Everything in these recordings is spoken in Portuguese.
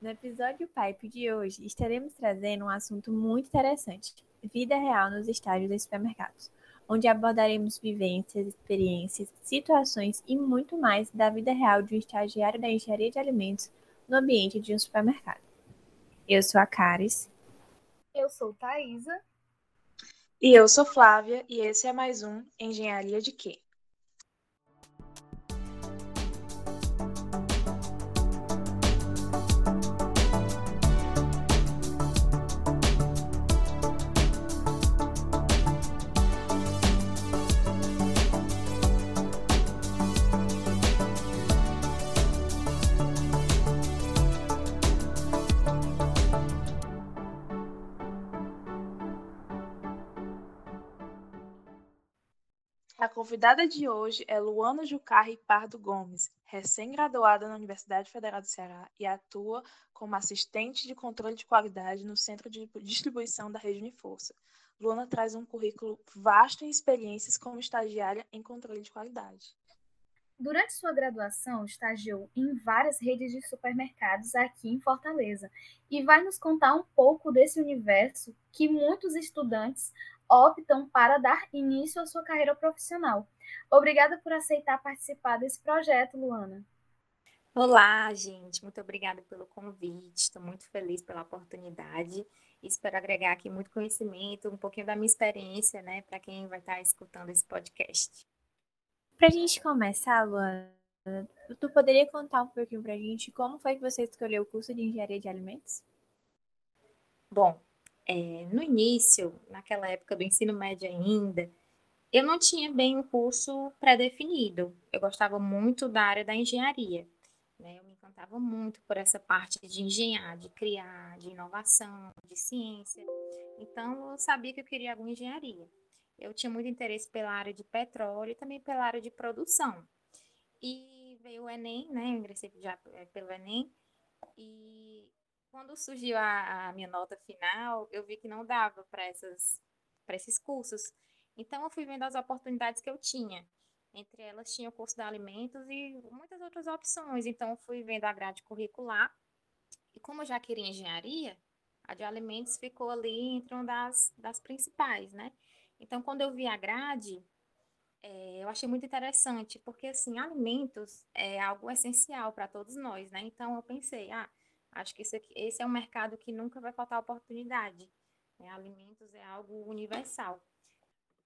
No episódio Pipe de hoje, estaremos trazendo um assunto muito interessante: vida real nos estágios dos supermercados, onde abordaremos vivências, experiências, situações e muito mais da vida real de um estagiário da engenharia de alimentos no ambiente de um supermercado. Eu sou a Caris. Eu sou Thaisa. E eu sou Flávia, e esse é mais um Engenharia de Quê? Convidada de hoje é Luana Jucarri Pardo Gomes, recém-graduada na Universidade Federal do Ceará e atua como assistente de controle de qualidade no Centro de Distribuição da Rede Uniforça. Luana traz um currículo vasto em experiências como estagiária em controle de qualidade. Durante sua graduação, estagiou em várias redes de supermercados aqui em Fortaleza e vai nos contar um pouco desse universo que muitos estudantes optam para dar início à sua carreira profissional. Obrigada por aceitar participar desse projeto, Luana. Olá, gente. Muito obrigada pelo convite. Estou muito feliz pela oportunidade. Espero agregar aqui muito conhecimento, um pouquinho da minha experiência, né, para quem vai estar escutando esse podcast. Para a gente começar, Luana, tu poderia contar um pouquinho para a gente como foi que você escolheu o curso de engenharia de alimentos? Bom, é, no início, naquela época do ensino médio ainda, eu não tinha bem um curso pré-definido. Eu gostava muito da área da engenharia. Né? Eu me encantava muito por essa parte de engenhar, de criar, de inovação, de ciência. Então, eu sabia que eu queria alguma engenharia. Eu tinha muito interesse pela área de petróleo e também pela área de produção. E veio o Enem, né? Eu ingressei já é, pelo Enem. E quando surgiu a, a minha nota final, eu vi que não dava para esses cursos. Então, eu fui vendo as oportunidades que eu tinha. Entre elas, tinha o curso de alimentos e muitas outras opções. Então, eu fui vendo a grade curricular. E como eu já queria engenharia, a de alimentos ficou ali entre uma das, das principais, né? Então, quando eu vi a grade, é, eu achei muito interessante, porque, assim, alimentos é algo essencial para todos nós, né? Então, eu pensei, ah, Acho que aqui, esse é um mercado que nunca vai faltar oportunidade. Né? Alimentos é algo universal.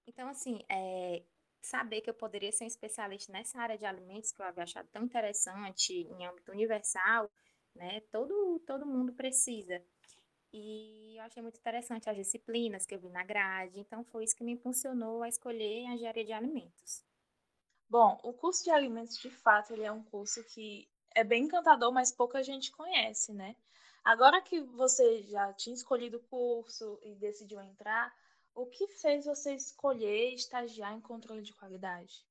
Então, assim, é, saber que eu poderia ser um especialista nessa área de alimentos, que eu havia achado tão interessante, em âmbito universal, né? Todo, todo mundo precisa. E eu achei muito interessante as disciplinas que eu vi na grade, então foi isso que me impulsionou a escolher a engenharia de alimentos. Bom, o curso de alimentos, de fato, ele é um curso que é bem encantador, mas pouca gente conhece, né? Agora que você já tinha escolhido o curso e decidiu entrar, o que fez você escolher estagiar em controle de qualidade?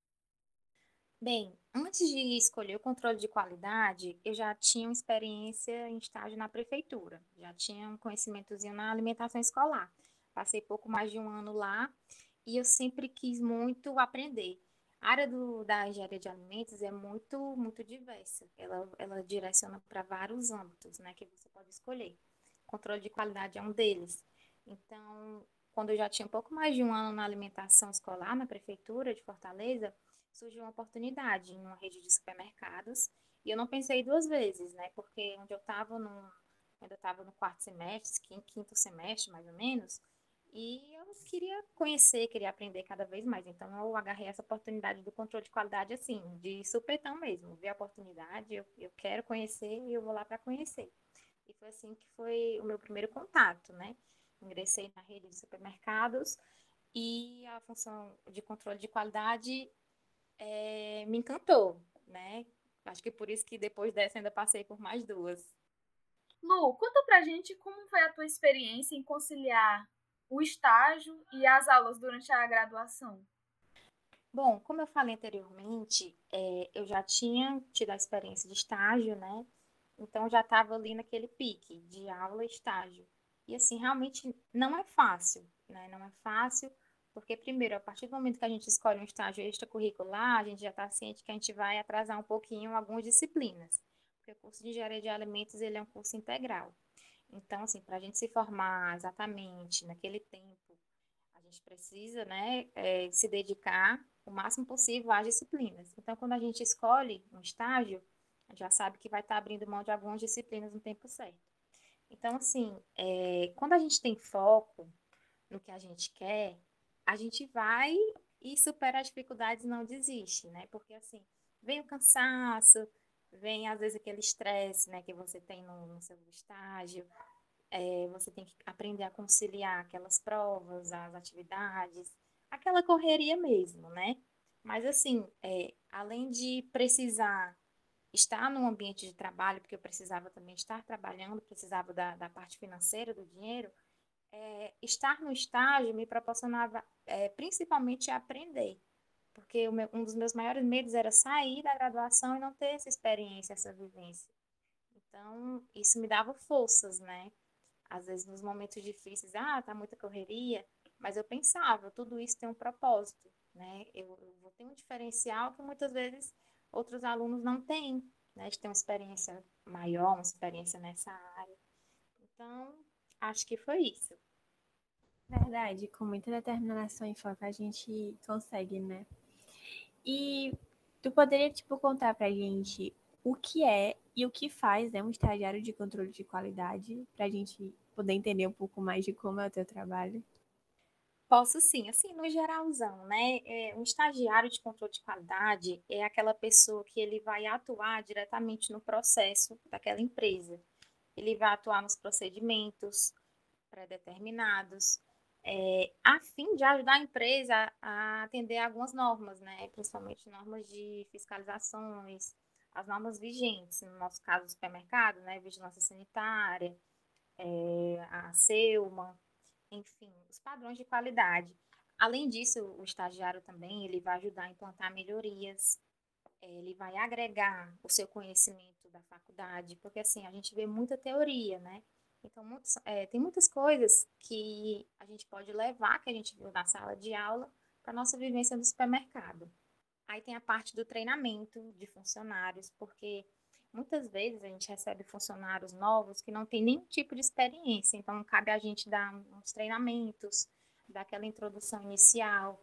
Bem, antes de escolher o controle de qualidade, eu já tinha uma experiência em estágio na prefeitura, já tinha um conhecimentozinho na alimentação escolar. Passei pouco mais de um ano lá e eu sempre quis muito aprender. A área do, da engenharia de alimentos é muito, muito diversa. Ela, ela direciona para vários âmbitos, né, que você pode escolher. Controle de qualidade é um deles. Então, quando eu já tinha um pouco mais de um ano na alimentação escolar, na prefeitura de Fortaleza, surgiu uma oportunidade em uma rede de supermercados. E eu não pensei duas vezes, né, porque onde eu estava eu estava no quarto semestre, quinto semestre, mais ou menos, e queria conhecer, queria aprender cada vez mais. Então, eu agarrei essa oportunidade do controle de qualidade, assim, de supetão mesmo. Vi a oportunidade, eu, eu quero conhecer e eu vou lá para conhecer. E foi assim que foi o meu primeiro contato, né? Ingressei na rede de supermercados e a função de controle de qualidade é, me encantou, né? Acho que por isso que depois dessa ainda passei por mais duas. Lu, conta pra gente como foi a tua experiência em conciliar o estágio e as aulas durante a graduação? Bom, como eu falei anteriormente, é, eu já tinha tido a experiência de estágio, né? Então já estava ali naquele pique de aula e estágio. E assim, realmente não é fácil, né? Não é fácil, porque primeiro, a partir do momento que a gente escolhe um estágio extracurricular, a gente já está ciente que a gente vai atrasar um pouquinho algumas disciplinas. porque o curso de engenharia de alimentos ele é um curso integral. Então, assim, para a gente se formar exatamente naquele tempo, a gente precisa, né, é, se dedicar o máximo possível às disciplinas. Então, quando a gente escolhe um estágio, a gente já sabe que vai estar abrindo mão de algumas disciplinas no tempo certo. Então, assim, é, quando a gente tem foco no que a gente quer, a gente vai e supera as dificuldades e não desiste, né? Porque, assim, vem o cansaço, vem às vezes aquele estresse, né, que você tem no, no seu estágio, é, você tem que aprender a conciliar aquelas provas, as atividades, aquela correria mesmo, né? Mas assim, é, além de precisar estar no ambiente de trabalho, porque eu precisava também estar trabalhando, precisava da, da parte financeira, do dinheiro, é, estar no estágio me proporcionava é, principalmente aprender. Porque meu, um dos meus maiores medos era sair da graduação e não ter essa experiência, essa vivência. Então, isso me dava forças, né? Às vezes, nos momentos difíceis, ah, tá muita correria, mas eu pensava, tudo isso tem um propósito, né? Eu, eu vou ter um diferencial que muitas vezes outros alunos não têm, né? De ter uma experiência maior, uma experiência nessa área. Então, acho que foi isso. Verdade, com muita determinação e foco a gente consegue, né? E tu poderia, tipo, contar pra gente o que é e o que faz, né, um estagiário de controle de qualidade, pra gente poder entender um pouco mais de como é o teu trabalho? Posso sim, assim, no geralzão, né? É, um estagiário de controle de qualidade é aquela pessoa que ele vai atuar diretamente no processo daquela empresa. Ele vai atuar nos procedimentos pré-determinados, é, a fim de ajudar a empresa a atender algumas normas, né? principalmente normas de fiscalizações, as normas vigentes, no nosso caso, supermercado, né? vigilância sanitária, é, a SEUMA, enfim, os padrões de qualidade. Além disso, o estagiário também ele vai ajudar a implantar melhorias, é, ele vai agregar o seu conhecimento da faculdade, porque assim, a gente vê muita teoria, né? Então, muitos, é, tem muitas coisas que a gente pode levar, que a gente viu na sala de aula, para nossa vivência no supermercado. Aí tem a parte do treinamento de funcionários, porque muitas vezes a gente recebe funcionários novos que não têm nenhum tipo de experiência, então cabe a gente dar uns treinamentos, dar aquela introdução inicial,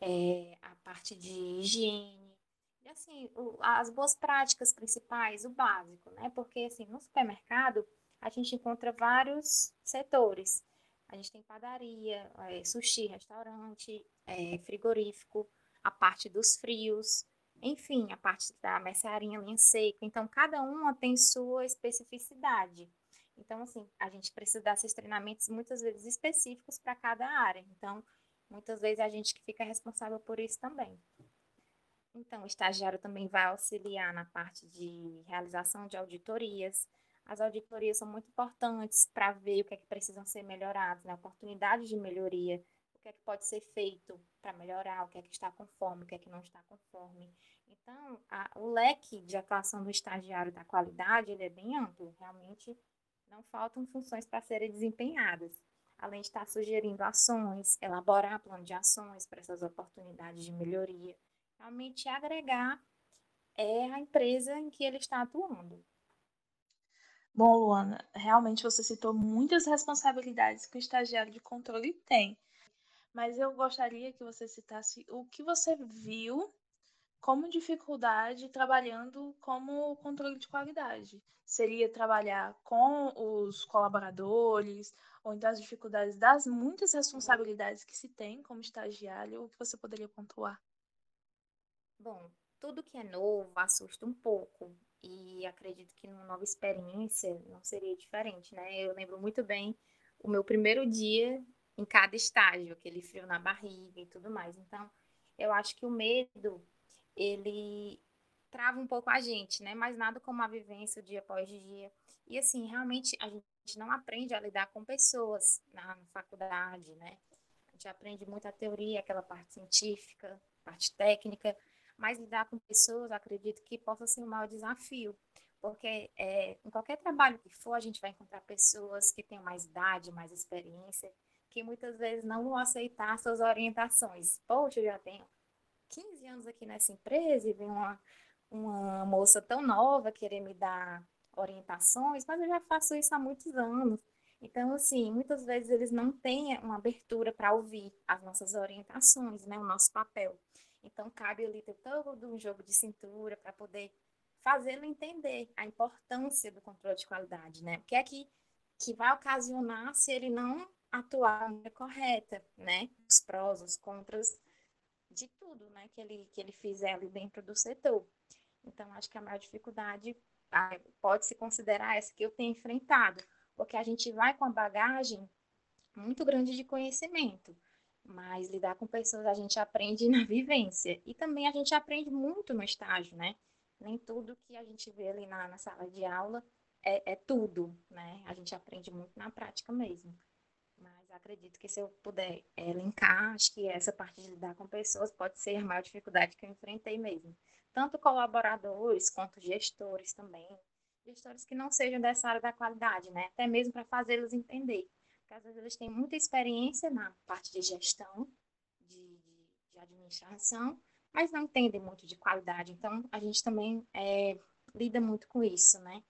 é, a parte de higiene, e assim, o, as boas práticas principais, o básico, né? Porque assim, no supermercado a gente encontra vários setores. A gente tem padaria, é, sushi, restaurante, é, frigorífico, a parte dos frios, enfim, a parte da mercearia, linha seca. Então, cada uma tem sua especificidade. Então, assim, a gente precisa dar esses treinamentos muitas vezes específicos para cada área. Então, muitas vezes a gente que fica responsável por isso também. Então, o estagiário também vai auxiliar na parte de realização de auditorias, as auditorias são muito importantes para ver o que é que precisam ser melhorados, né? oportunidades de melhoria, o que é que pode ser feito para melhorar, o que é que está conforme, o que é que não está conforme. Então, a, o leque de atuação do estagiário da qualidade ele é bem amplo, realmente não faltam funções para serem desempenhadas. Além de estar sugerindo ações, elaborar plano de ações para essas oportunidades de melhoria, realmente agregar é a empresa em que ele está atuando. Bom, Luana, realmente você citou muitas responsabilidades que o estagiário de controle tem, mas eu gostaria que você citasse o que você viu como dificuldade trabalhando como controle de qualidade. Seria trabalhar com os colaboradores, ou então as dificuldades das muitas responsabilidades que se tem como estagiário, o que você poderia pontuar? Bom, tudo que é novo assusta um pouco. E acredito que numa nova experiência não seria diferente, né? Eu lembro muito bem o meu primeiro dia em cada estágio, aquele frio na barriga e tudo mais. Então, eu acho que o medo, ele trava um pouco a gente, né? Mas nada como a vivência dia após dia. E assim, realmente a gente não aprende a lidar com pessoas na, faculdade, né? A gente aprende muita teoria, aquela parte científica, parte técnica, mas lidar com pessoas, acredito que possa ser um maior desafio, porque é, em qualquer trabalho que for, a gente vai encontrar pessoas que têm mais idade, mais experiência, que muitas vezes não vão aceitar suas orientações. Poxa, eu já tenho 15 anos aqui nessa empresa e vem uma, uma moça tão nova querer me dar orientações, mas eu já faço isso há muitos anos. Então, assim, muitas vezes eles não têm uma abertura para ouvir as nossas orientações, né, o nosso papel. Então, cabe ali ter todo um jogo de cintura para poder fazê-lo entender a importância do controle de qualidade, né? O que é que, que vai ocasionar se ele não atuar da maneira correta, né? Os prós, os contras de tudo, né? Que ele, que ele fizer ali dentro do setor. Então, acho que a maior dificuldade ah, pode se considerar essa que eu tenho enfrentado, porque a gente vai com a bagagem muito grande de conhecimento, mas lidar com pessoas a gente aprende na vivência e também a gente aprende muito no estágio, né? Nem tudo que a gente vê ali na, na sala de aula é, é tudo, né? A gente aprende muito na prática mesmo. Mas acredito que se eu puder é, linkar, acho que essa parte de lidar com pessoas pode ser a maior dificuldade que eu enfrentei mesmo tanto colaboradores quanto gestores também, gestores que não sejam dessa área da qualidade, né? Até mesmo para fazê-los entender. Vezes eles têm muita experiência na parte de gestão, de, de, de administração, mas não entendem muito de qualidade. Então, a gente também é, lida muito com isso, né?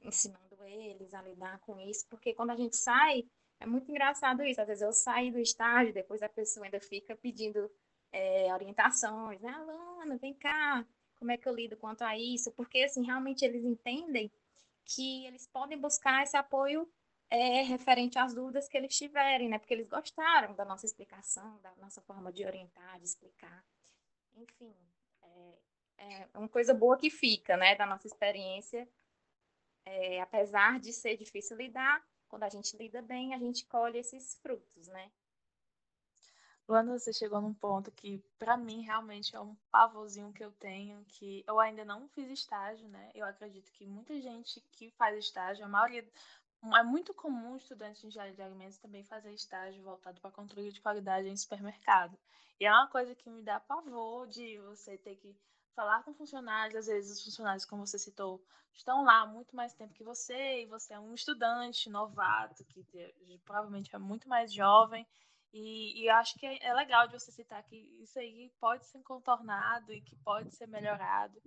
Ensinando eles a lidar com isso, porque quando a gente sai, é muito engraçado isso. Às vezes eu saio do estágio, depois a pessoa ainda fica pedindo é, orientações, né? Alana, vem cá, como é que eu lido quanto a isso, porque assim, realmente eles entendem que eles podem buscar esse apoio é, referente às dúvidas que eles tiverem, né? Porque eles gostaram da nossa explicação, da nossa forma de orientar, de explicar. Enfim, é, é uma coisa boa que fica, né, da nossa experiência. É, apesar de ser difícil lidar, quando a gente lida bem, a gente colhe esses frutos, né? Quando você chegou num ponto que, para mim, realmente é um pavorzinho que eu tenho, que eu ainda não fiz estágio, né? Eu acredito que muita gente que faz estágio, a maioria. É muito comum estudantes de engenharia de alimentos também fazer estágio voltado para controle de qualidade em supermercado. E é uma coisa que me dá pavor de você ter que falar com funcionários, às vezes os funcionários, como você citou, estão lá há muito mais tempo que você, e você é um estudante novato, que provavelmente é muito mais jovem, e, e acho que é, é, legal de você citar que isso aí pode ser contornado e que pode ser melhorado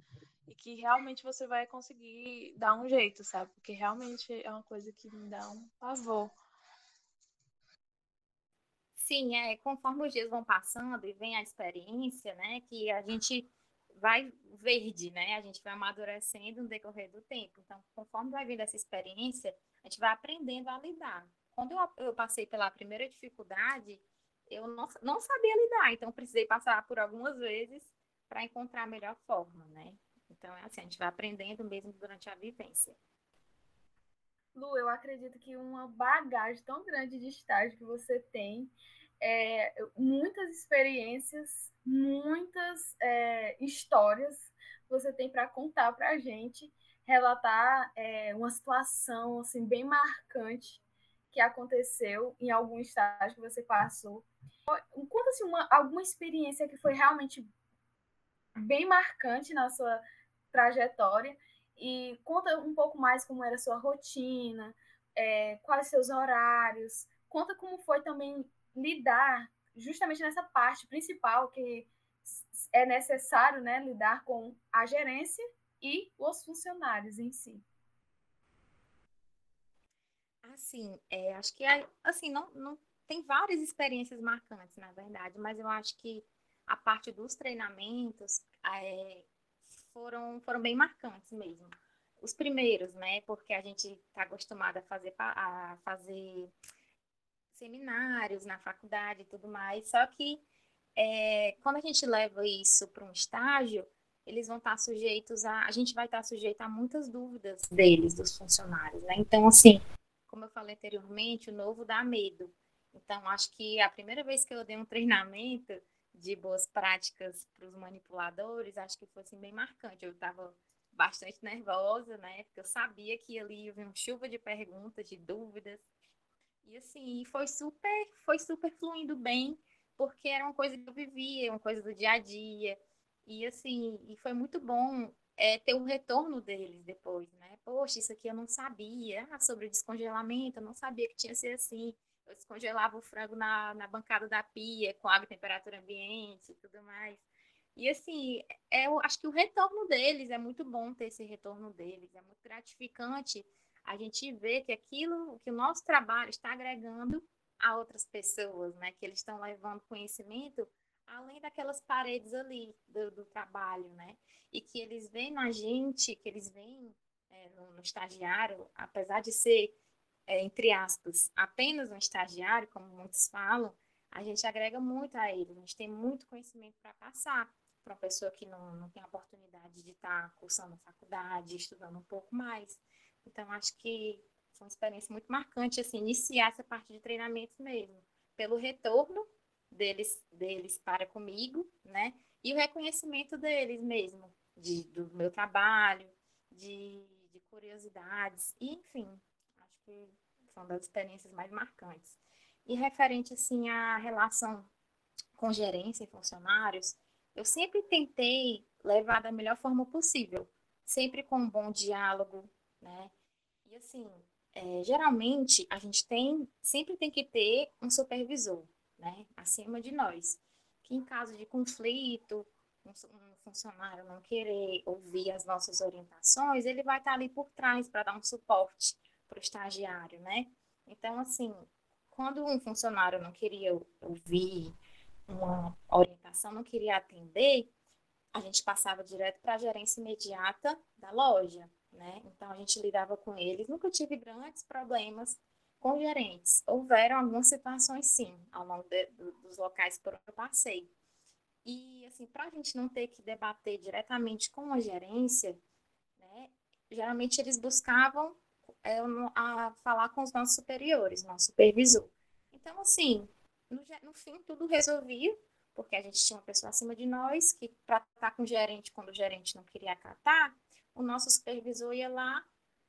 e que realmente você vai conseguir dar um jeito, sabe? Porque realmente é uma coisa que me dá um pavor. Sim, é, conforme os dias vão passando e vem a experiência, né, que a gente vai verde, né? A gente vai amadurecendo no decorrer do tempo. Então, conforme vai vindo essa experiência, a gente vai aprendendo a lidar quando eu, eu passei pela primeira dificuldade, eu não, não sabia lidar, então precisei passar por algumas vezes para encontrar a melhor forma, né? Então, é assim, a gente vai aprendendo mesmo durante a vivência. Lu, eu acredito que uma bagagem tão grande de estágio que você tem, é, muitas experiências, muitas é, histórias você tem para contar para a gente, relatar é, uma situação assim bem marcante que aconteceu em algum estágio que você passou. Conta assim, uma, alguma experiência que foi realmente bem marcante na sua trajetória e conta um pouco mais como era a sua rotina, é, quais seus horários, conta como foi também lidar justamente nessa parte principal que é necessário né, lidar com a gerência e os funcionários em si. Assim, é, acho que assim não, não tem várias experiências marcantes, na verdade, mas eu acho que a parte dos treinamentos é, foram, foram bem marcantes mesmo. Os primeiros, né? Porque a gente está acostumado a fazer, a fazer seminários na faculdade e tudo mais, só que é, quando a gente leva isso para um estágio, eles vão estar sujeitos a. A gente vai estar sujeito a muitas dúvidas deles, dos funcionários, né? Então, assim, como eu falei anteriormente, o novo dá medo. Então, acho que a primeira vez que eu dei um treinamento de boas práticas para os manipuladores, acho que foi assim, bem marcante. Eu estava bastante nervosa, né? Porque eu sabia que ali ia vir uma chuva de perguntas, de dúvidas. E assim, foi super, foi super fluindo bem, porque era uma coisa que eu vivia, uma coisa do dia a dia. E assim, e foi muito bom é, ter um retorno deles depois, né? Poxa, isso aqui eu não sabia. Ah, sobre o descongelamento, eu não sabia que tinha que ser assim. Eu descongelava o frango na, na bancada da pia, com água e temperatura ambiente e tudo mais. E assim, é, eu acho que o retorno deles é muito bom ter esse retorno deles, é muito gratificante a gente ver que aquilo, que o nosso trabalho está agregando a outras pessoas, né? Que eles estão levando conhecimento além daquelas paredes ali do, do trabalho, né? E que eles veem na gente, que eles veem é, no, no, estagiário, apesar de ser, é, entre aspas, apenas um estagiário, como muitos falam, a gente agrega muito a ele, a gente tem muito conhecimento para passar para uma pessoa que não, não tem a oportunidade de estar tá cursando faculdade, estudando um pouco mais. Então, acho que foi uma experiência muito marcante, assim, iniciar essa parte de treinamentos mesmo, pelo retorno deles, deles para comigo, né? E o reconhecimento deles mesmo, de, do meu trabalho, de, de curiosidades, e, enfim, acho que são das experiências mais marcantes. E referente, assim, à relação com gerência e funcionários, eu sempre tentei levar da melhor forma possível, sempre com um bom diálogo, né? E assim, é, geralmente a gente tem, sempre tem que ter um supervisor, né? Acima de nós. Que em caso de conflito, um, funcionário não querer ouvir as nossas orientações, ele vai estar ali por trás para dar um suporte para o estagiário, né? Então, assim, quando um funcionário não queria ouvir uma orientação, não queria atender, a gente passava direto para a gerência imediata da loja, né? Então a gente lidava com eles, nunca tive grandes problemas com gerentes. Houveram algumas situações, sim, ao longo de, do, dos locais por onde eu passei. E, assim, para a gente não ter que debater diretamente com a gerência, né, geralmente eles buscavam é, a falar com os nossos superiores, nosso supervisor. Então, assim, no, no fim, tudo resolvia, porque a gente tinha uma pessoa acima de nós que, para estar com o gerente, quando o gerente não queria acatar, o nosso supervisor ia lá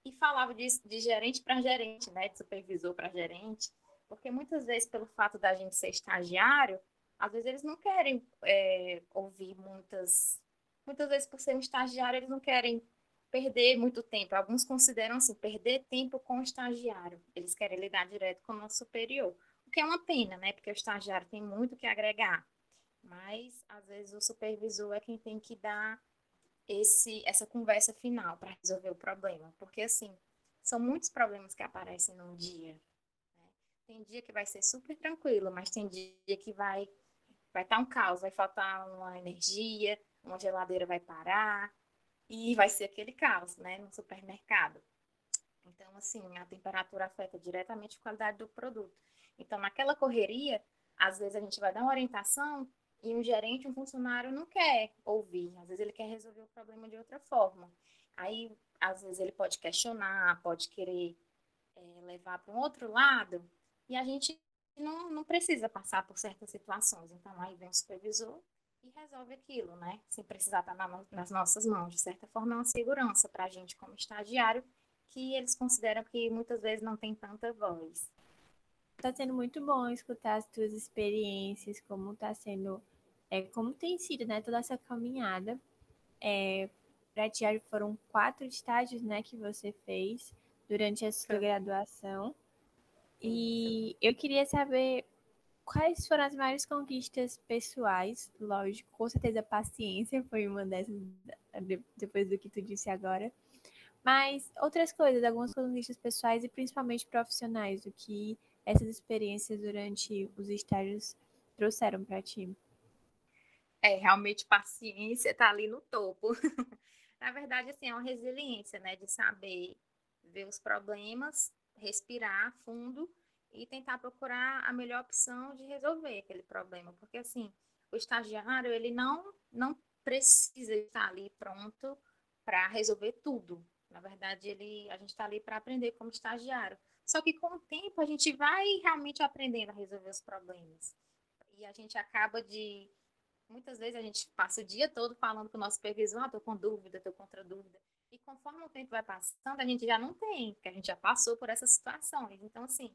e falava de, de gerente para gerente, né? De supervisor para gerente. Porque muitas vezes, pelo fato da gente ser estagiário, às vezes eles não querem é, ouvir muitas. Muitas vezes, por ser um estagiário, eles não querem perder muito tempo. Alguns consideram assim, perder tempo com o estagiário. Eles querem lidar direto com o nosso superior. O que é uma pena, né? Porque o estagiário tem muito que agregar. Mas, às vezes, o supervisor é quem tem que dar esse, essa conversa final para resolver o problema. Porque, assim, são muitos problemas que aparecem num dia. Né? Tem dia que vai ser super tranquilo, mas tem dia que vai vai estar tá um caos, vai faltar uma energia, uma geladeira vai parar e vai ser aquele caos, né, no supermercado. Então, assim, a temperatura afeta diretamente a qualidade do produto. Então, naquela correria, às vezes a gente vai dar uma orientação e um gerente, um funcionário não quer ouvir, às vezes ele quer resolver o problema de outra forma. Aí, às vezes ele pode questionar, pode querer é, levar para um outro lado, e a gente não, não precisa passar por certas situações. Então, aí vem o supervisor e resolve aquilo, né? Sem precisar estar na, nas nossas mãos. De certa forma, é uma segurança para a gente como estagiário, que eles consideram que muitas vezes não tem tanta voz. Está sendo muito bom escutar as tuas experiências, como está sendo, é, como tem sido, né, toda essa caminhada. É, para ti foram quatro estágios, né, que você fez durante a sua graduação. E eu queria saber quais foram as maiores conquistas pessoais, lógico, com certeza a paciência foi uma dessas depois do que tu disse agora. Mas outras coisas, algumas conquistas pessoais e principalmente profissionais, o que essas experiências durante os estágios trouxeram para ti? É, realmente paciência está ali no topo. Na verdade, assim, é uma resiliência, né, de saber ver os problemas, respirar fundo e tentar procurar a melhor opção de resolver aquele problema, porque assim, o estagiário, ele não não precisa estar ali pronto para resolver tudo. Na verdade, ele a gente está ali para aprender como estagiário. Só que com o tempo a gente vai realmente aprendendo a resolver os problemas. E a gente acaba de. Muitas vezes a gente passa o dia todo falando com o nosso supervisor, ah, tô com dúvida, tô contra dúvida. E conforme o tempo vai passando, a gente já não tem, porque a gente já passou por essas situações. Então, assim,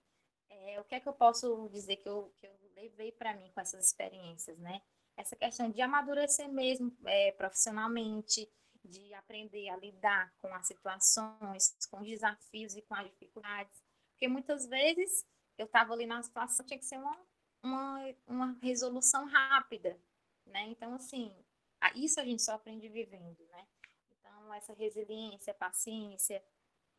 é, o que é que eu posso dizer que eu, que eu levei para mim com essas experiências, né? Essa questão de amadurecer mesmo é, profissionalmente, de aprender a lidar com as situações, com os desafios e com as dificuldades porque muitas vezes eu estava ali na situação, tinha que ser uma, uma, uma resolução rápida, né? Então, assim, Isso a gente só aprende vivendo, né? Então, essa resiliência, paciência,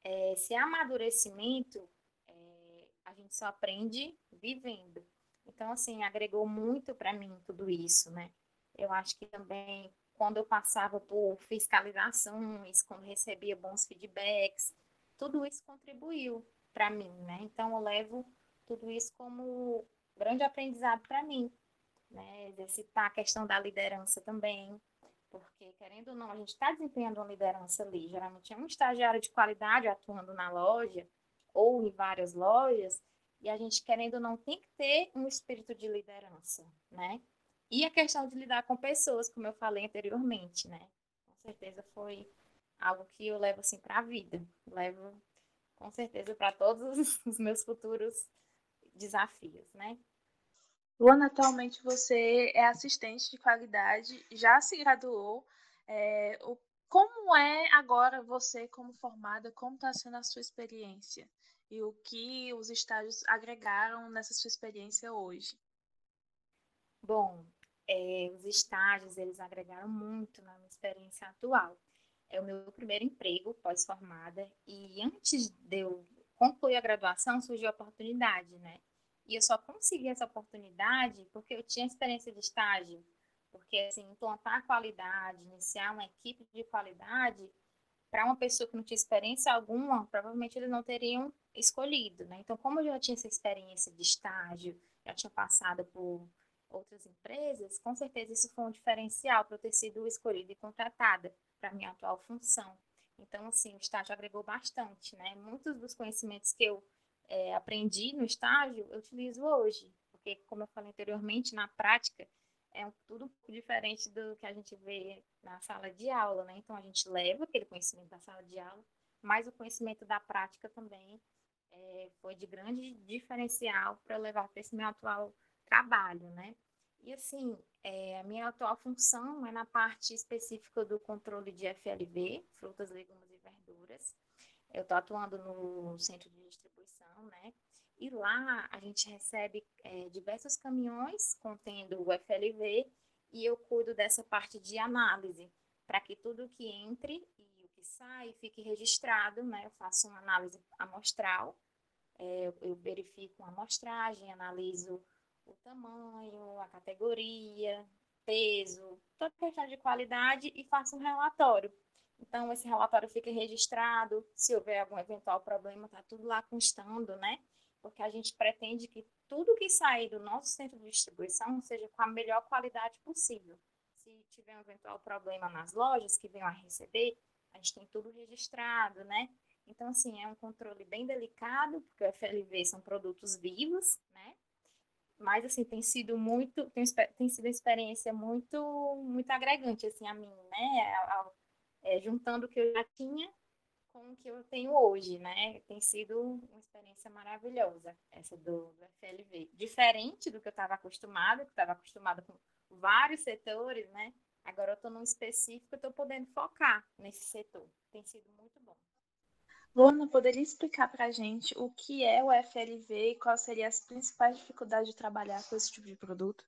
é, esse amadurecimento, é, a gente só aprende vivendo. Então, assim, agregou muito para mim tudo isso, né? Eu acho que também, quando eu passava por fiscalizações, quando recebia bons feedbacks, tudo isso contribuiu para mim, né? Então, eu levo tudo isso como grande aprendizado para mim, né? Exercitar a questão da liderança também, porque, querendo ou não, a gente está desempenhando uma liderança ali. Geralmente é um estagiário de qualidade atuando na loja ou em várias lojas, e a gente, querendo ou não, tem que ter um espírito de liderança, né? E a questão de lidar com pessoas, como eu falei anteriormente, né? Com certeza foi algo que eu levo assim para a vida. Levo com certeza para todos os meus futuros desafios, né? Luana, atualmente você é assistente de qualidade, já se graduou. É, o, como é agora você como formada? Como está sendo a sua experiência? E o que os estágios agregaram nessa sua experiência hoje? Bom, é, os estágios eles agregaram muito na minha experiência atual. É o meu primeiro emprego pós-formada e antes de eu concluir a graduação surgiu a oportunidade, né? E eu só consegui essa oportunidade porque eu tinha experiência de estágio. Porque, assim, implantar qualidade, iniciar uma equipe de qualidade, para uma pessoa que não tinha experiência alguma, provavelmente eles não teriam escolhido, né? Então, como eu já tinha essa experiência de estágio, já tinha passado por outras empresas, com certeza isso foi um diferencial para eu ter sido escolhida e contratada para minha atual função. Então, assim, o estágio agregou bastante, né? Muitos dos conhecimentos que eu é, aprendi no estágio, eu utilizo hoje. Porque, como eu falei anteriormente, na prática, é tudo um pouco diferente do que a gente vê na sala de aula, né? Então, a gente leva aquele conhecimento da sala de aula, mas o conhecimento da prática também é, foi de grande diferencial para levar para esse meu atual trabalho, né? E, assim, é, a minha atual função é na parte específica do controle de FLV, frutas, legumes e verduras. Eu estou atuando no centro de distribuição, né? E lá a gente recebe é, diversos caminhões contendo o FLV e eu cuido dessa parte de análise, para que tudo que entre e o que sai fique registrado, né? Eu faço uma análise amostral, é, eu verifico a amostragem, analiso o tamanho, a categoria, peso, toda questão de qualidade e faço um relatório então, esse relatório fica registrado, se houver algum eventual problema, está tudo lá constando, né? Porque a gente pretende que tudo que sair do nosso centro de distribuição seja com a melhor qualidade possível. Se tiver um eventual problema nas lojas que venham a receber, a gente tem tudo registrado, né? Então, assim, é um controle bem delicado, porque o FLV são produtos vivos, né? Mas, assim, tem sido muito, tem, tem sido uma experiência muito, muito agregante, assim, a mim, né? É, juntando o que eu já tinha com o que eu tenho hoje, né? Tem sido uma experiência maravilhosa, essa do, do FLV. Diferente do que eu estava acostumada, que estava acostumada com vários setores, né? Agora eu estou num específico, estou podendo focar nesse setor. Tem sido muito. Luana, poderia explicar para a gente o que é o FLV e quais seriam as principais dificuldades de trabalhar com esse tipo de produto?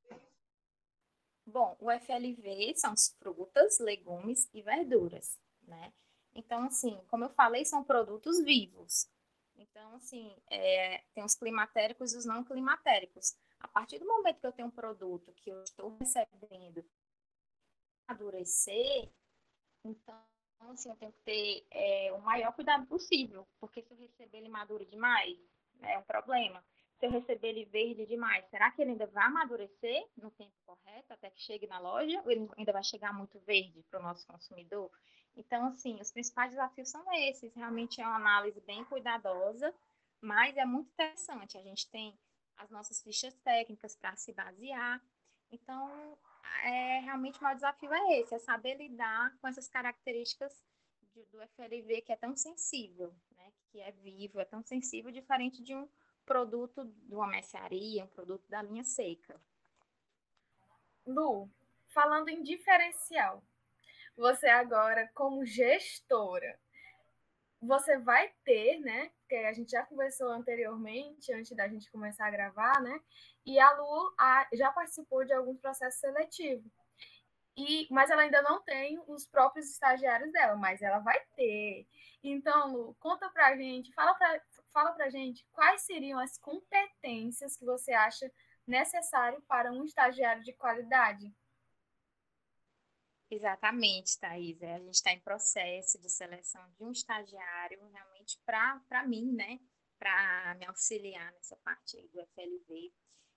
Bom, o FLV são as frutas, legumes e verduras, né? Então, assim, como eu falei, são produtos vivos. Então, assim, é, tem os climatéricos e os não climatéricos. A partir do momento que eu tenho um produto que eu estou recebendo amadurecer, então, assim, eu tenho que ter é, o maior cuidado possível, porque se eu receber ele maduro demais, é um problema se eu receber ele verde demais, será que ele ainda vai amadurecer no tempo correto, até que chegue na loja, ou ele ainda vai chegar muito verde para o nosso consumidor? Então, assim, os principais desafios são esses. Realmente é uma análise bem cuidadosa, mas é muito interessante. A gente tem as nossas fichas técnicas para se basear. Então, é, realmente o maior desafio é esse, é saber lidar com essas características de, do FLV que é tão sensível, né? que é vivo, é tão sensível, diferente de um produto de uma mercearia, um produto da linha seca. Lu, falando em diferencial, você agora, como gestora, você vai ter, né? Porque a gente já conversou anteriormente, antes da gente começar a gravar, né? E a Lu a, já participou de alguns processos seletivos. E, mas ela ainda não tem os próprios estagiários dela, mas ela vai ter. Então, Lu, conta pra gente, fala pra, fala pra gente quais seriam as competências que você acha necessário para um estagiário de qualidade. Exatamente, Thais. É, a gente está em processo de seleção de um estagiário realmente para mim, né? Para me auxiliar nessa parte aí do FLV.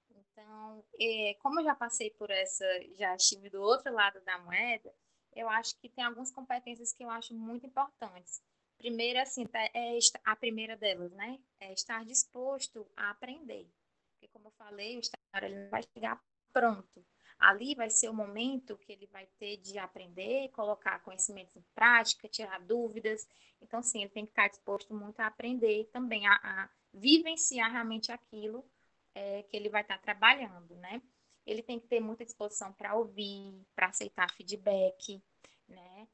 Então, é, como eu já passei por essa, já estive do outro lado da moeda, eu acho que tem algumas competências que eu acho muito importantes. Primeiro, assim, tá, é a primeira delas, né? É estar disposto a aprender. Porque, como eu falei, o estagiário ele não vai chegar pronto. Ali vai ser o momento que ele vai ter de aprender, colocar conhecimentos em prática, tirar dúvidas. Então, sim, ele tem que estar disposto muito a aprender também, a, a vivenciar realmente aquilo é, que ele vai estar trabalhando, né? Ele tem que ter muita disposição para ouvir, para aceitar feedback, né?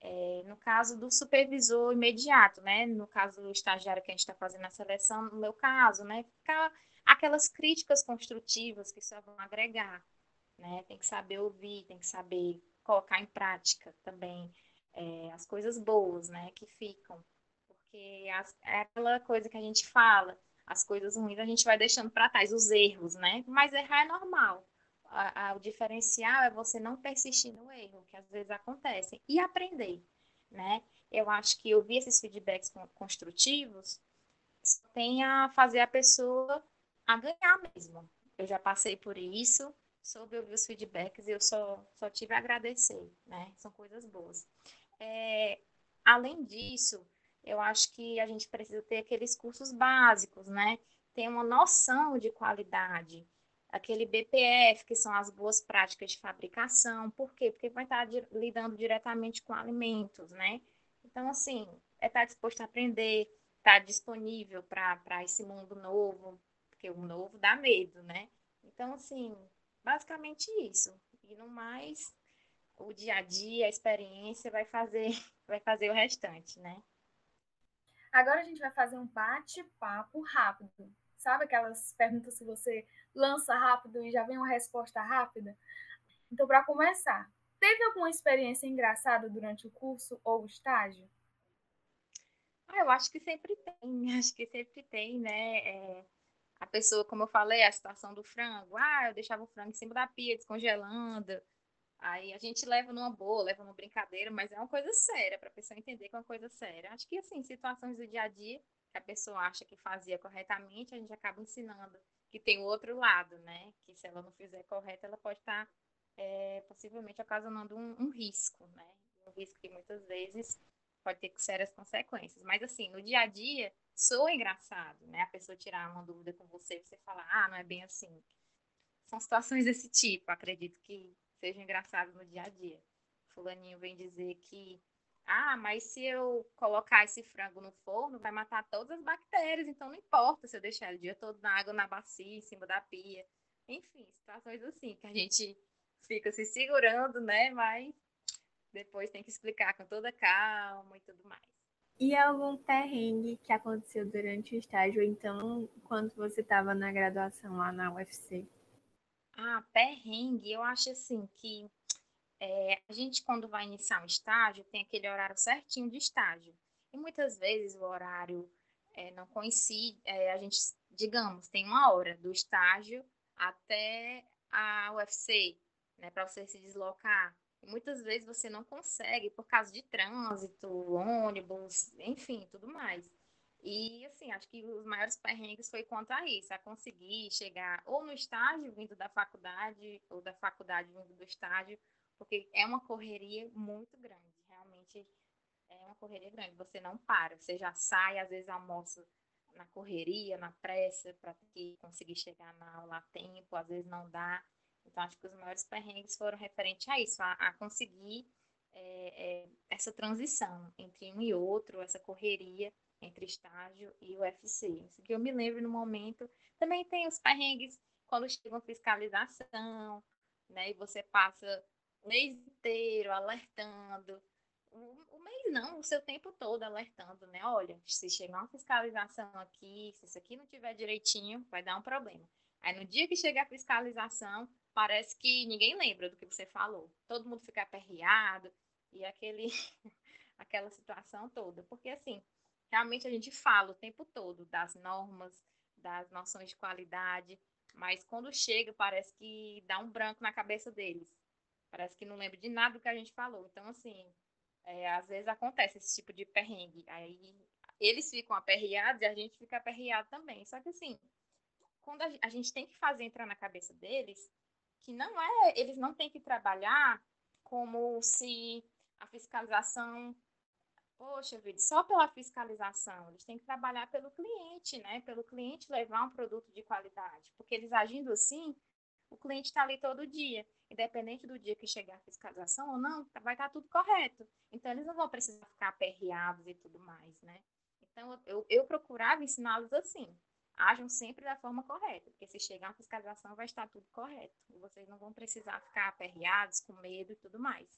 É, no caso do supervisor imediato, né? No caso do estagiário que a gente está fazendo a seleção, no meu caso, né? Ficar aquelas críticas construtivas que só vão agregar, né? Tem que saber ouvir, tem que saber colocar em prática também é, as coisas boas, né? Que ficam, porque as, é aquela coisa que a gente fala, as coisas ruins a gente vai deixando para trás, os erros, né? Mas errar é normal. A, a, o diferencial é você não persistir no erro, que às vezes acontece, e aprender, né? Eu acho que ouvir esses feedbacks construtivos tem a fazer a pessoa a ganhar mesmo. Eu já passei por isso, soube ouvir os feedbacks e eu só, só tive a agradecer, né? São coisas boas. É, além disso, eu acho que a gente precisa ter aqueles cursos básicos, né? Ter uma noção de qualidade, aquele BPF, que são as boas práticas de fabricação. Por quê? Porque vai estar lidando diretamente com alimentos, né? Então, assim, é estar disposto a aprender, estar disponível para esse mundo novo, porque o novo dá medo, né? Então, assim, basicamente isso. E no mais, o dia a dia, a experiência vai fazer, vai fazer o restante, né? Agora a gente vai fazer um bate-papo rápido. Sabe aquelas perguntas que você lança rápido e já vem uma resposta rápida? Então, para começar, teve alguma experiência engraçada durante o curso ou o estágio? Ah, eu acho que sempre tem, acho que sempre tem, né? É, a pessoa, como eu falei, a situação do frango. Ah, eu deixava o frango em cima da pia, descongelando. Aí a gente leva numa boa, leva numa brincadeira, mas é uma coisa séria, para a pessoa entender que é uma coisa séria. Acho que, assim, situações do dia a dia que a pessoa acha que fazia corretamente, a gente acaba ensinando que tem o outro lado, né? Que se ela não fizer correto, ela pode estar tá, é, possivelmente ocasionando um, um, risco, né? Um risco que muitas vezes pode ter sérias consequências. Mas, assim, no dia a dia, sou engraçado, né? A pessoa tirar uma dúvida com você você falar, ah, não é bem assim. São situações desse tipo, acredito que seja engraçado no dia a dia. Fulaninho vem dizer que, ah, mas se eu colocar esse frango no forno, vai matar todas as bactérias, então não importa se eu deixar o dia todo na água, na bacia, em cima da pia. Enfim, situações assim, que a gente fica se segurando, né? Mas depois tem que explicar com toda calma e tudo mais. E algum perrengue que aconteceu durante o estágio, então, quando você estava na graduação lá na UFC? Ah, perrengue, eu acho assim que é, a gente, quando vai iniciar um estágio, tem aquele horário certinho de estágio. E muitas vezes o horário é, não coincide, é, a gente, digamos, tem uma hora do estágio até a UFC, né, para você se deslocar. Muitas vezes você não consegue por causa de trânsito, ônibus, enfim, tudo mais. E, assim, acho que os maiores perrengues foi quanto a isso, a conseguir chegar ou no estágio vindo da faculdade, ou da faculdade vindo do estágio, porque é uma correria muito grande, realmente é uma correria grande. Você não para, você já sai, às vezes almoça na correria, na pressa, para conseguir chegar na aula a tempo, às vezes não dá. Então, acho que os maiores perrengues foram referentes a isso, a, a conseguir é, é, essa transição entre um e outro, essa correria entre estágio e UFC. Isso que eu me lembro no momento. Também tem os perrengues quando chega uma fiscalização, né? E você passa o mês inteiro alertando. O, o mês não, o seu tempo todo alertando, né? Olha, se chegar uma fiscalização aqui, se isso aqui não tiver direitinho, vai dar um problema. Aí no dia que chegar a fiscalização, parece que ninguém lembra do que você falou. Todo mundo fica aperreado e aquele, aquela situação toda. Porque, assim, realmente a gente fala o tempo todo das normas, das noções de qualidade, mas quando chega, parece que dá um branco na cabeça deles. Parece que não lembra de nada do que a gente falou. Então, assim, é, às vezes acontece esse tipo de perrengue. Aí eles ficam aperreados e a gente fica aperreado também. Só que, assim, quando a, gente tem que fazer entrar na cabeça deles que não é, eles não têm que trabalhar como se a fiscalização Poxa vida, só pela fiscalização, eles têm que trabalhar pelo cliente, né? Pelo cliente levar um produto de qualidade. Porque eles agindo assim, o cliente está ali todo dia. Independente do dia que chegar a fiscalização ou não, vai estar tá tudo correto. Então, eles não vão precisar ficar aperreados e tudo mais, né? Então, eu, eu procurava ensiná-los assim. Ajam sempre da forma correta, porque se chegar a fiscalização, vai estar tudo correto. Vocês não vão precisar ficar aperreados, com medo e tudo mais.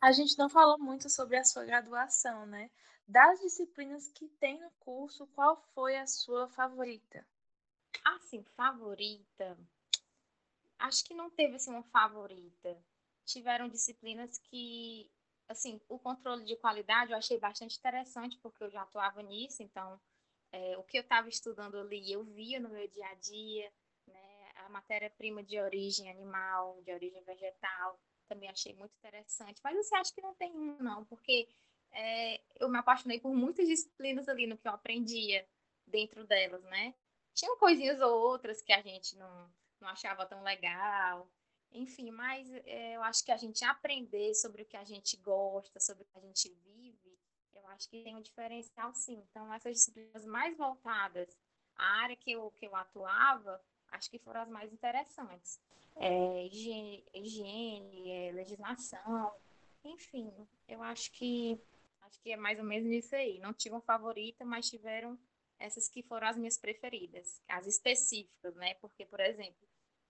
A gente não falou muito sobre a sua graduação, né? Das disciplinas que tem no curso, qual foi a sua favorita? Assim, favorita. Acho que não teve assim uma favorita. Tiveram disciplinas que, assim, o controle de qualidade eu achei bastante interessante porque eu já atuava nisso, então é, o que eu estava estudando ali eu via no meu dia a dia, né? A matéria-prima de origem animal, de origem vegetal, também achei muito interessante. Mas você acha que não tem um, não, porque é, eu me apaixonei por muitas disciplinas ali no que eu aprendia dentro delas, né? Tinham coisinhas ou outras que a gente não, não achava tão legal. Enfim, mas é, eu acho que a gente aprender sobre o que a gente gosta, sobre o que a gente vive, acho que tem um diferencial sim. Então, essas disciplinas mais voltadas à área que eu, que eu atuava, acho que foram as mais interessantes é, higiene, higiene é, legislação, enfim, eu acho que acho que é mais ou menos isso aí. Não tive uma favorita, mas tiveram essas que foram as minhas preferidas, as específicas, né? Porque, por exemplo,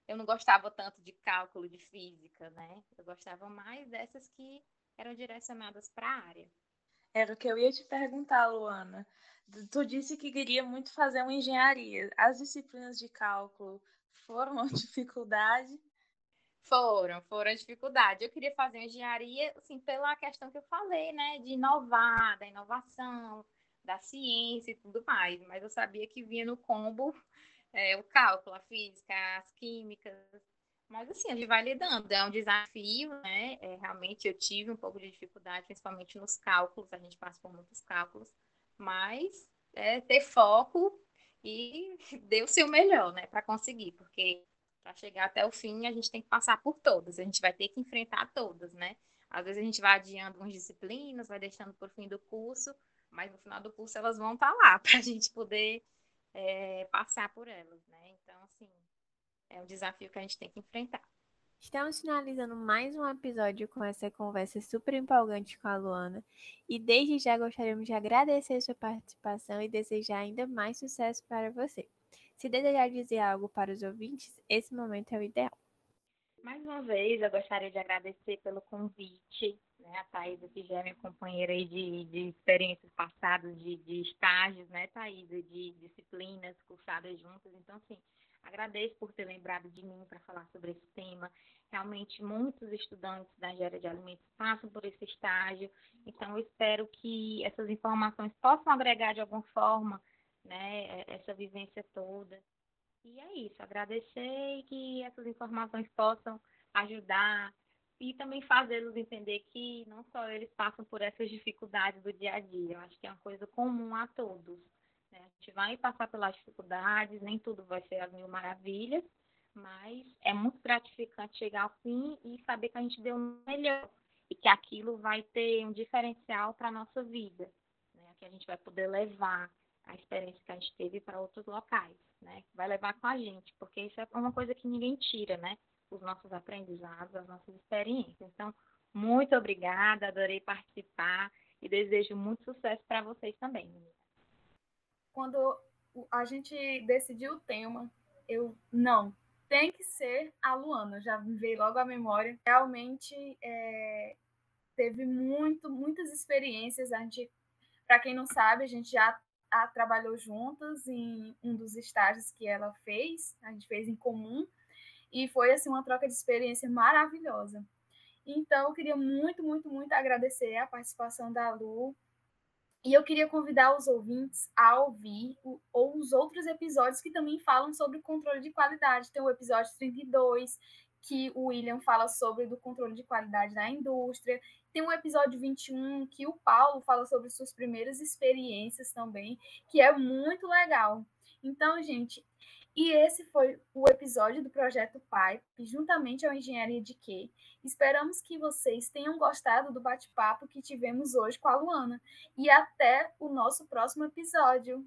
eu não gostava tanto de cálculo de física, né? Eu gostava mais dessas que eram direcionadas para a área. Era o que eu ia te perguntar, Luana. Tu disse que queria muito fazer uma engenharia. As disciplinas de cálculo foram uma dificuldade? Foram, foram dificuldade. Eu queria fazer engenharia, assim, pela questão que eu falei, né, de inovar, da inovação, da ciência e tudo mais, mas eu sabia que vinha no combo é, o cálculo, a física, as químicas, mas assim, a gente vai lidando, é um desafio, né, é, realmente eu tive um pouco de dificuldade, principalmente nos cálculos, a gente passa por muitos cálculos, mas é ter foco e deu o seu melhor, né, para conseguir, porque para chegar até o fim a gente tem que passar por todas, a gente vai ter que enfrentar todas, né? Às vezes a gente vai adiando umas disciplinas, vai deixando por fim do curso, mas no final do curso elas vão estar tá lá para a gente poder é, passar por elas, né? Então, assim, é um desafio que a gente tem que enfrentar. Estamos finalizando mais um episódio com essa conversa super empolgante com a Luana e desde já gostaríamos de agradecer sua participação e desejar ainda mais sucesso para você. Se desejar dizer algo para os ouvintes, esse momento é o ideal. Mais uma vez, eu gostaria de agradecer pelo convite, né, a Thaisa, que já é minha companheira aí de, de experiências passadas, de, de estágios, né, Thaisa, de disciplinas cursadas juntas. Então, assim, Agradeço por ter lembrado de mim para falar sobre esse tema. Realmente, muitos estudantes da engenharia de alimentos passam por esse estágio, então eu espero que essas informações possam agregar de alguma forma né, essa vivência toda. E é isso, agradecer e que essas informações possam ajudar e também fazê-los entender que não só eles passam por essas dificuldades do dia a dia, eu acho que é uma coisa comum a todos. Né? A gente vai passar pelas dificuldades, nem tudo vai ser as mil maravilhas, mas é muito gratificante chegar ao fim e saber que a gente deu o melhor e que aquilo vai ter um diferencial para a nossa vida, né? que a gente vai poder levar a experiência que a gente teve para outros locais, né? Vai levar com a gente, porque isso é uma coisa que ninguém tira, né? Os nossos aprendizados, as nossas experiências. Então, muito obrigada, adorei participar e desejo muito sucesso para vocês também, quando a gente decidiu o tema, eu não tem que ser a Luana. Já me veio logo à memória. Realmente é, teve muito, muitas experiências. A gente, para quem não sabe, a gente já a, trabalhou juntas em um dos estágios que ela fez. A gente fez em comum. e foi assim uma troca de experiência maravilhosa. Então, eu queria muito, muito, muito agradecer a participação da Lu. E eu queria convidar os ouvintes a ouvir o, ou os outros episódios que também falam sobre controle de qualidade. Tem o episódio 32, que o William fala sobre do controle de qualidade da indústria. Tem o episódio 21, que o Paulo fala sobre suas primeiras experiências também, que é muito legal. Então, gente, e esse foi o episódio do Projeto Pipe, juntamente ao Engenharia de Quê. Esperamos que vocês tenham gostado do bate-papo que tivemos hoje com a Luana. E até o nosso próximo episódio.